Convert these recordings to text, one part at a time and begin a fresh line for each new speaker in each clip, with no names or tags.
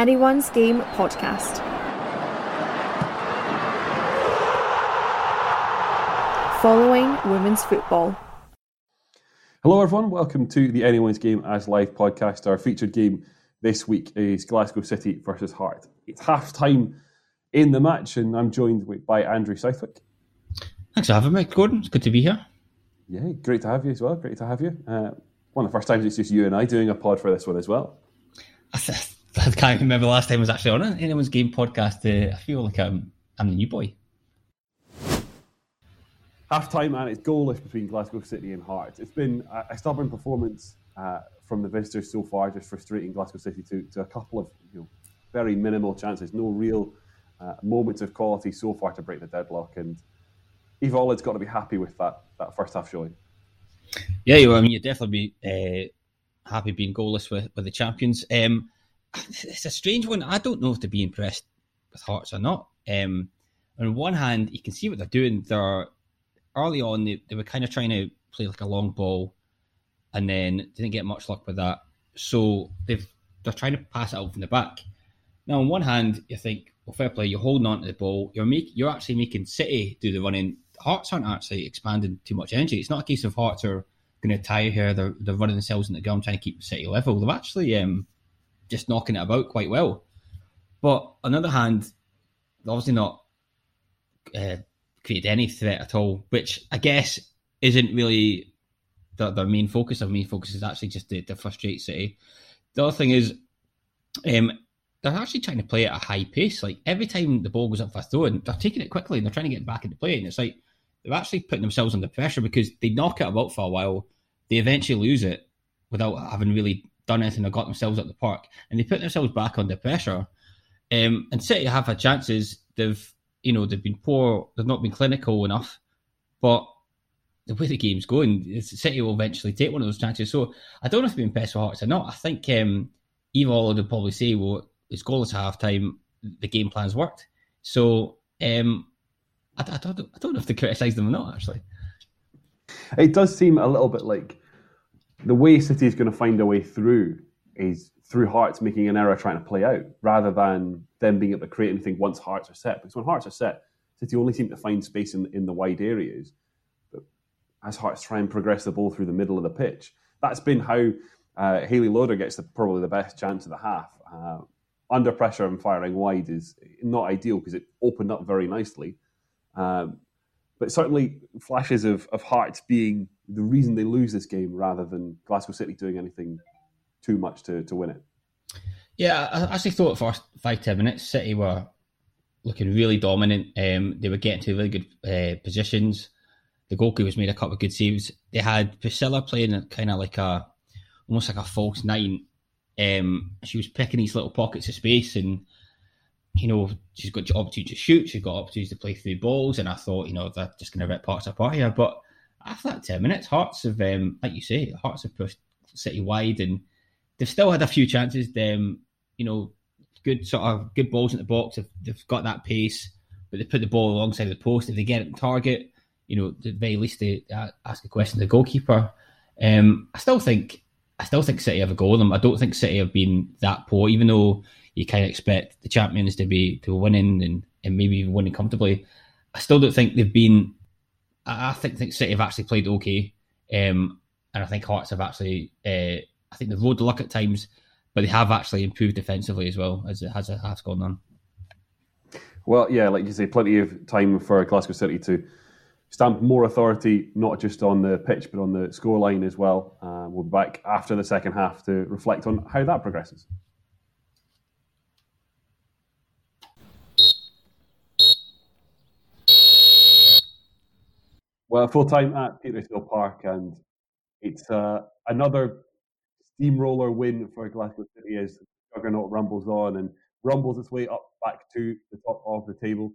Anyone's Game podcast. Following women's football.
Hello, everyone. Welcome to the Anyone's Game as Live podcast. Our featured game this week is Glasgow City versus Heart. It's half time in the match, and I'm joined by Andrew Southwick.
Thanks for having me, Gordon. It's good to be here.
Yeah, great to have you as well. Great to have you. Uh, one of the first times it's just you and I doing a pod for this one as well.
I can't remember the last time I was actually on. Anyone's game podcast. Uh, I feel like I'm, I'm the new boy.
Half time and it's goalless between Glasgow City and Hearts. It's been a, stubborn performance uh, from the visitors so far, just frustrating Glasgow City to, to a couple of you know, very minimal chances, no real uh, moments of quality so far to break the deadlock. And Eva Olid's got to be happy with that, that first half showing.
Yeah, you, I mean, you'd definitely be uh, happy being goalless with, with the champions. Um, it's a strange one. I don't know if to be impressed with Hearts or not. Um, on one hand, you can see what they're doing. They're early on. They, they were kind of trying to play like a long ball, and then didn't get much luck with that. So they've they're trying to pass it out from the back. Now, on one hand, you think, well, fair play. You're holding on to the ball. You're make you're actually making City do the running. Hearts aren't actually expanding too much energy. It's not a case of Hearts are going to tire here. They're they're running themselves in the ground trying to keep City level. They've actually um, just knocking it about quite well. But on the other hand, obviously not uh, created any threat at all, which I guess isn't really their, their main focus. Their main focus is actually just to, to frustrate City. The other thing is, um, they're actually trying to play at a high pace. Like every time the ball goes up for a throw, and they're taking it quickly and they're trying to get back into play. And it's like they're actually putting themselves under pressure because they knock it about for a while, they eventually lose it without having really done anything or got themselves at the park, and they put themselves back under pressure. Um, and City have had chances. They've you know they've been poor. They've not been clinical enough, but the way the game's going, City will eventually take one of those chances. So I don't know if they've been impressed Hearts or not. I think um, Eva Olid would probably say, well, it's goalless half time. The game plan's worked. So um, I, I, don't, I don't know if to criticise them or not, actually.
It does seem a little bit like the way City is going to find a way through is through Hearts making an error trying to play out, rather than them being able to create anything once Hearts are set. Because when Hearts are set, City only seem to find space in, in the wide areas. But as Hearts try and progress the ball through the middle of the pitch, that's been how uh, Hayley Loader gets the, probably the best chance of the half. Uh, under pressure and firing wide is not ideal because it opened up very nicely. Um, but certainly flashes of, of Hearts being the reason they lose this game rather than Glasgow City doing anything too much to, to win it.
Yeah, I actually thought first five, ten minutes, City were looking really dominant. Um, they were getting to really good uh, positions. The goalkeepers made a couple of good saves. They had Priscilla playing kind of like a, almost like a false nine. Um, she was picking these little pockets of space and you know, she's got opportunity to shoot, she's got opportunities to play through balls, and I thought, you know, they're just going to rip parts apart here. But after that 10 minutes, Hearts have, um, like you say, Hearts have pushed City wide and they've still had a few chances. Them, you know, good sort of good balls in the box. They've, they've got that pace, but they put the ball alongside the post. If they get it in target, you know, at the very least they ask a question to the goalkeeper. Um, I still think I still think City have a goal in them. I don't think City have been that poor, even though you kind of expect the champions to be to winning and, and maybe even winning comfortably. I still don't think they've been I, think think City have actually played okay, um, and I think Hearts have actually. Uh, I think they've rode the luck at times, but they have actually improved defensively as well as it has has gone on.
Well, yeah, like you say, plenty of time for Glasgow City to stamp more authority, not just on the pitch, but on the scoreline as well. Uh, we'll be back after the second half to reflect on how that progresses. Well, full time at Petershill Park, and it's uh, another steamroller win for Glasgow City as Juggernaut rumbles on and rumbles its way up back to the top of the table.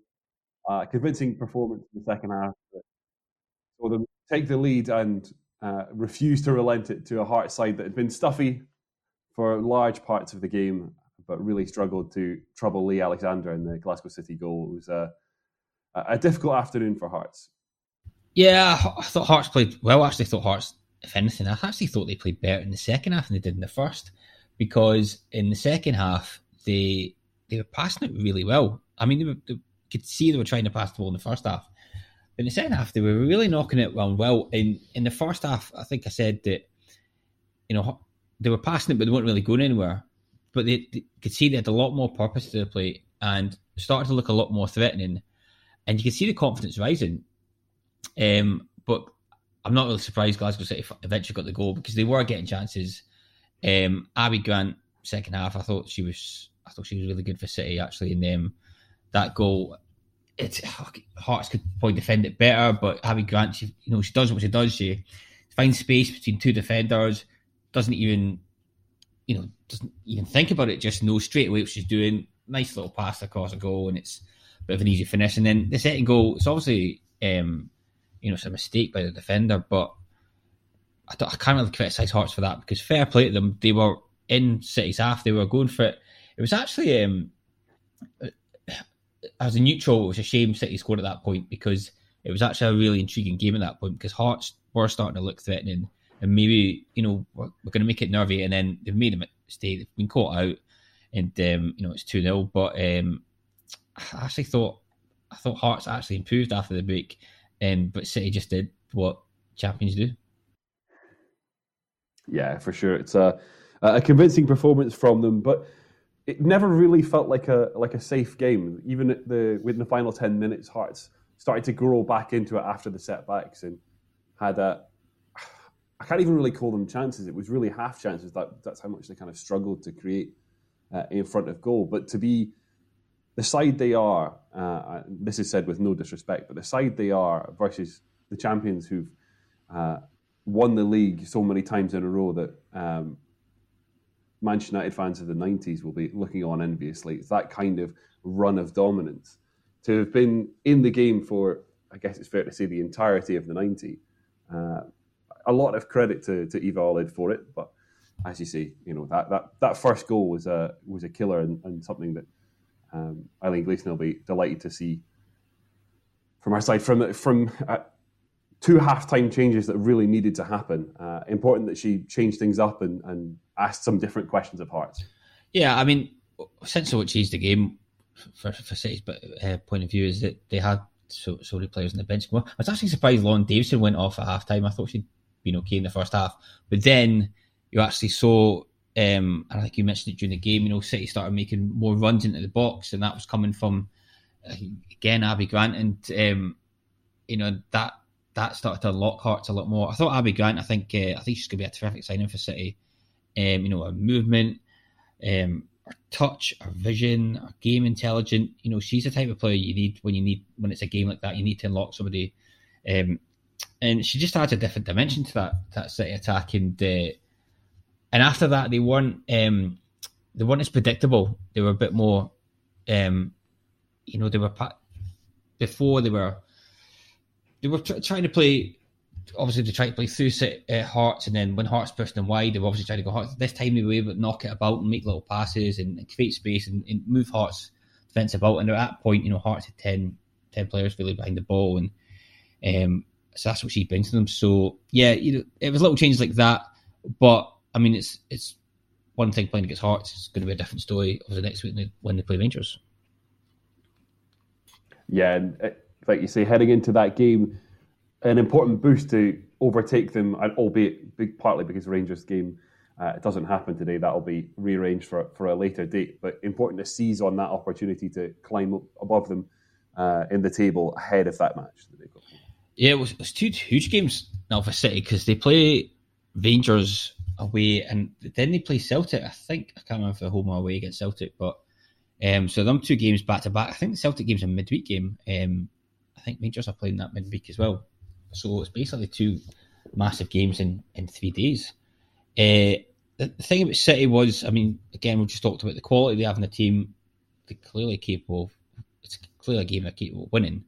Uh, convincing performance in the second half. So them take the lead and uh, refuse to relent it to a Heart side that had been stuffy for large parts of the game, but really struggled to trouble Lee Alexander in the Glasgow City goal. It was a, a difficult afternoon for Hearts.
Yeah, I thought Hearts played well. I actually thought Hearts, if anything, I actually thought they played better in the second half than they did in the first. Because in the second half, they they were passing it really well. I mean, they, were, they could see they were trying to pass the ball in the first half. But in the second half, they were really knocking it well. Well, in in the first half, I think I said that you know they were passing it, but they weren't really going anywhere. But they, they could see they had a lot more purpose to the play and started to look a lot more threatening. And you could see the confidence rising. Um, but I'm not really surprised Glasgow City eventually got the goal because they were getting chances. Um, Abbi Grant, second half, I thought she was, I thought she was really good for City actually. And um, that goal, it's Hearts could probably defend it better, but Abbi Grant, she, you know, she does what she does. She finds space between two defenders, doesn't even, you know, doesn't even think about it. Just knows straight away what she's doing. Nice little pass across a goal, and it's a bit of an easy finish. And then the second goal, it's obviously. Um, you know, it's a mistake by the defender, but I, I can't really criticise Hearts for that because fair play to them. They were in City's half, they were going for it. It was actually, um, as a neutral, it was a shame City scored at that point because it was actually a really intriguing game at that point because Hearts were starting to look threatening and maybe, you know, we're, we're going to make it nervy and then they've made a mistake, they've been caught out and, um, you know, it's 2 0. But um, I actually thought, I thought Hearts actually improved after the break um, but City just did what champions do.
Yeah, for sure. It's a a convincing performance from them, but it never really felt like a like a safe game. Even the within the final ten minutes, Hearts started to grow back into it after the setbacks and had a. I can't even really call them chances. It was really half chances. That that's how much they kind of struggled to create uh, in front of goal. But to be the side they are, uh, this is said with no disrespect, but the side they are versus the champions who've uh, won the league so many times in a row that um, Manchester United fans of the 90s will be looking on enviously. It's that kind of run of dominance. To have been in the game for, I guess it's fair to say, the entirety of the 90, uh, a lot of credit to, to Eva Olid for it, but as you say, you know that, that, that first goal was a was a killer and, and something that um, Eileen Gleeson will be delighted to see from our side from from uh, two halftime changes that really needed to happen. Uh, important that she changed things up and, and asked some different questions of Hearts.
Yeah, I mean, essentially what changed the game for, for City's uh, point of view is that they had so, so many players on the bench. I was actually surprised Lauren Davidson went off at halftime. I thought she'd been okay in the first half, but then you actually saw um, and I think you mentioned it during the game. You know, City started making more runs into the box, and that was coming from uh, again Abbi Grant, and um, you know that that started to unlock Hearts a lot more. I thought Abbi Grant. I think uh, I think she's going to be a terrific signing for City. Um, you know, her movement, um, her touch, her vision, her game intelligent. You know, she's the type of player you need when you need when it's a game like that. You need to unlock somebody, um, and she just adds a different dimension to that that City attack and. Uh, and after that, they weren't um, they weren't as predictable. They were a bit more, um, you know, they were before they were they were trying to play. Obviously, they tried to play through uh, Hearts, and then when Hearts pushed them wide, they were obviously trying to go Hearts. This time, they were able to knock it about and make little passes and, and create space and, and, move Hearts defence about. And at that point, you know, Hearts had 10, 10 players really behind the ball, and um, so that's what she brings to them. So yeah, you know, it was little changes like that, but I mean, it's it's one thing playing against Hearts. It's going to be a different story over the next week when they play Rangers.
Yeah, and uh, like you say, heading into that game, an important boost to overtake them, and albeit big, partly because Rangers game uh, it doesn't happen today. That'll be rearranged for for a later date. But important to seize on that opportunity to climb up above them uh, in the table ahead of that match that.
Yeah, it was, it was two huge games now for City because they play Rangers away, and then they play Celtic. I think I can't remember if home or away against Celtic, but um, so them two games back to back. I think the Celtic game's a midweek game. Um, I think Rangers are playing that midweek as well. So it's basically two massive games in in three days. Uh, the, the thing about City was, I mean, again, we just talked about the quality they have in the team. They're clearly capable. It's clearly a game they're capable of winning.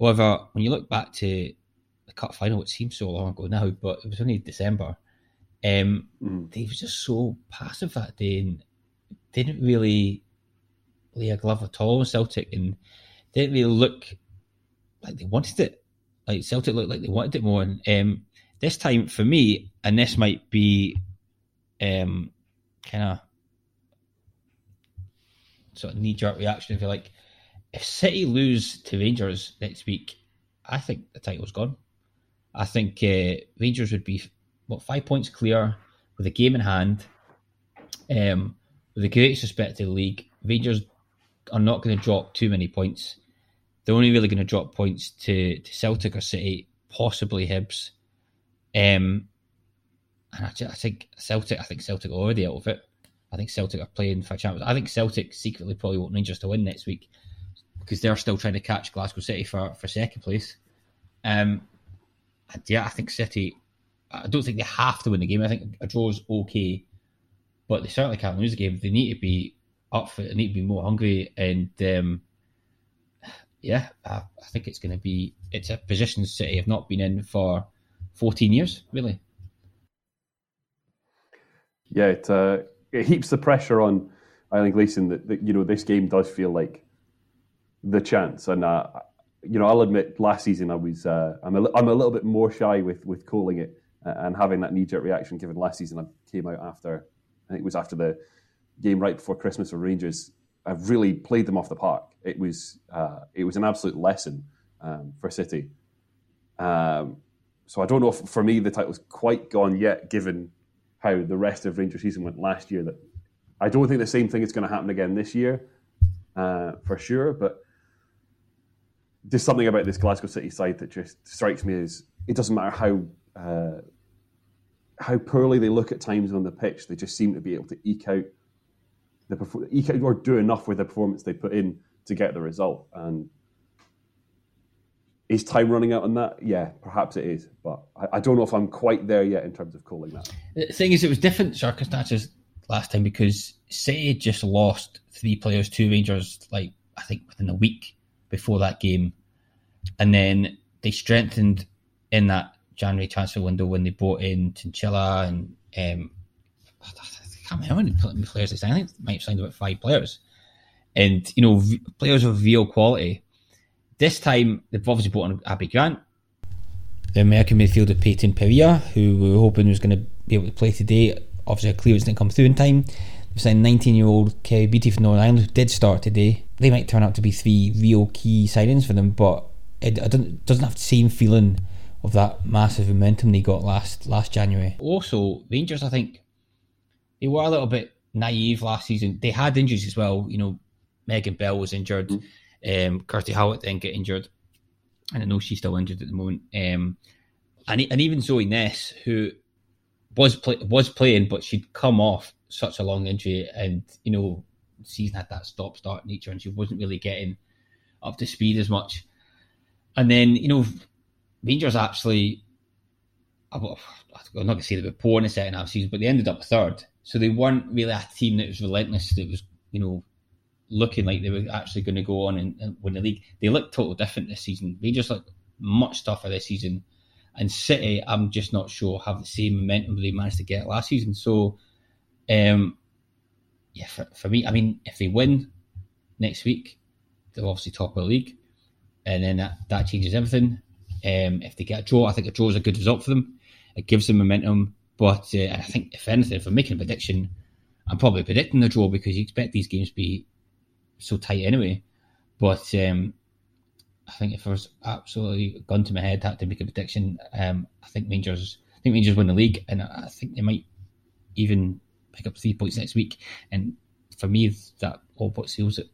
However, when you look back to the cup final, it seems so long ago now, but it was only December. Um, mm. They were just so passive that day and didn't really lay a glove at all on Celtic and didn't really look like they wanted it. Like Celtic looked like they wanted it more. And um, this time for me, and this might be um, kind of sort of knee jerk reaction, if you like. If City lose to Rangers next week, I think the title's gone. I think uh, Rangers would be what five points clear with a game in hand. Um, with the great respect to the league, Rangers are not going to drop too many points. They're only really going to drop points to, to Celtic or City, possibly Hibs. Um, and I, I think Celtic, I think Celtic are already out of it. I think Celtic are playing for champions. I think Celtic secretly probably want Rangers to win next week because they're still trying to catch Glasgow City for, for second place. Um, and yeah, I think City. I don't think they have to win the game. I think a draw is okay, but they certainly can't lose the game. They need to be up for it. They need to be more hungry. And um, yeah, I, I think it's going to be. It's a position City have not been in for 14 years, really.
Yeah, it uh, it heaps the pressure on. I think Gleeson that, that you know this game does feel like the chance, and uh, you know I'll admit last season I was uh, I'm a, I'm a little bit more shy with with calling it and having that knee jerk reaction. Given last season I came out after I think it was after the game right before Christmas for Rangers. I've really played them off the park. It was uh, it was an absolute lesson um, for City. Um, so I don't know if for me the title's quite gone yet, given how the rest of Rangers season went last year. That I don't think the same thing is going to happen again this year, uh, for sure. But there's something about this Glasgow City side that just strikes me as it doesn't matter how uh, how poorly they look at times on the pitch, they just seem to be able to eke out the eke out or do enough with the performance they put in to get the result. And is time running out on that? Yeah, perhaps it is, but I, I, don't know if I'm quite there yet in terms of calling that.
The thing is, it was different circumstances last time because City just lost three players to Rangers, like I think within a week before that game, and then they strengthened in that January transfer window when they brought in Chinchilla and um, I can't remember how many players they signed. I think they might have signed about five players, and you know players of real quality this time, they've obviously brought on Abbi Grant. The American midfielder Peyton Pereira, who we were hoping was going to be able to play today. Obviously, a clearance didn't come through in time. They've signed 19 year old Kerry Beattie from Northern Ireland, who did start today. They might turn out to be three real key signings for them, but it, doesn't have the same feeling of that massive momentum they got last last January. Also, Rangers, I think, they were a little bit naive last season. They had injuries as well. You know, Megan Bell was injured. Mm-hmm. Um, Kirsty Howat then get injured, and I know she's still injured at the moment. Um, and, and even Zoe Ness, who was play, was playing, but she'd come off such a long injury, and you know, season had that stop start nature, and she wasn't really getting up to speed as much. And then you know, Rangers actually, I'm not going to say they were poor in the second half season, but they ended up third, so they weren't really a team that was relentless. That was you know looking like they were actually going to go on and, and win the league. They look totally different this season. They just look much tougher this season. And City, I'm just not sure have the same momentum they managed to get last season. So, um, yeah, for, for me, I mean, if they win next week, they're obviously top of the league, and then that, that changes everything. Um, if they get a draw, I think a draw is a good result for them. It gives them momentum. But uh, I think, if anything, if I'm making a prediction, I'm probably predicting the draw because you expect these games to be so tight anyway. But um, I think if I was absolutely gun to my head, had to make a prediction, um, I think Rangers. I think Rangers win the league, and I think they might even pick up three points next week. And for me, that all but seals it.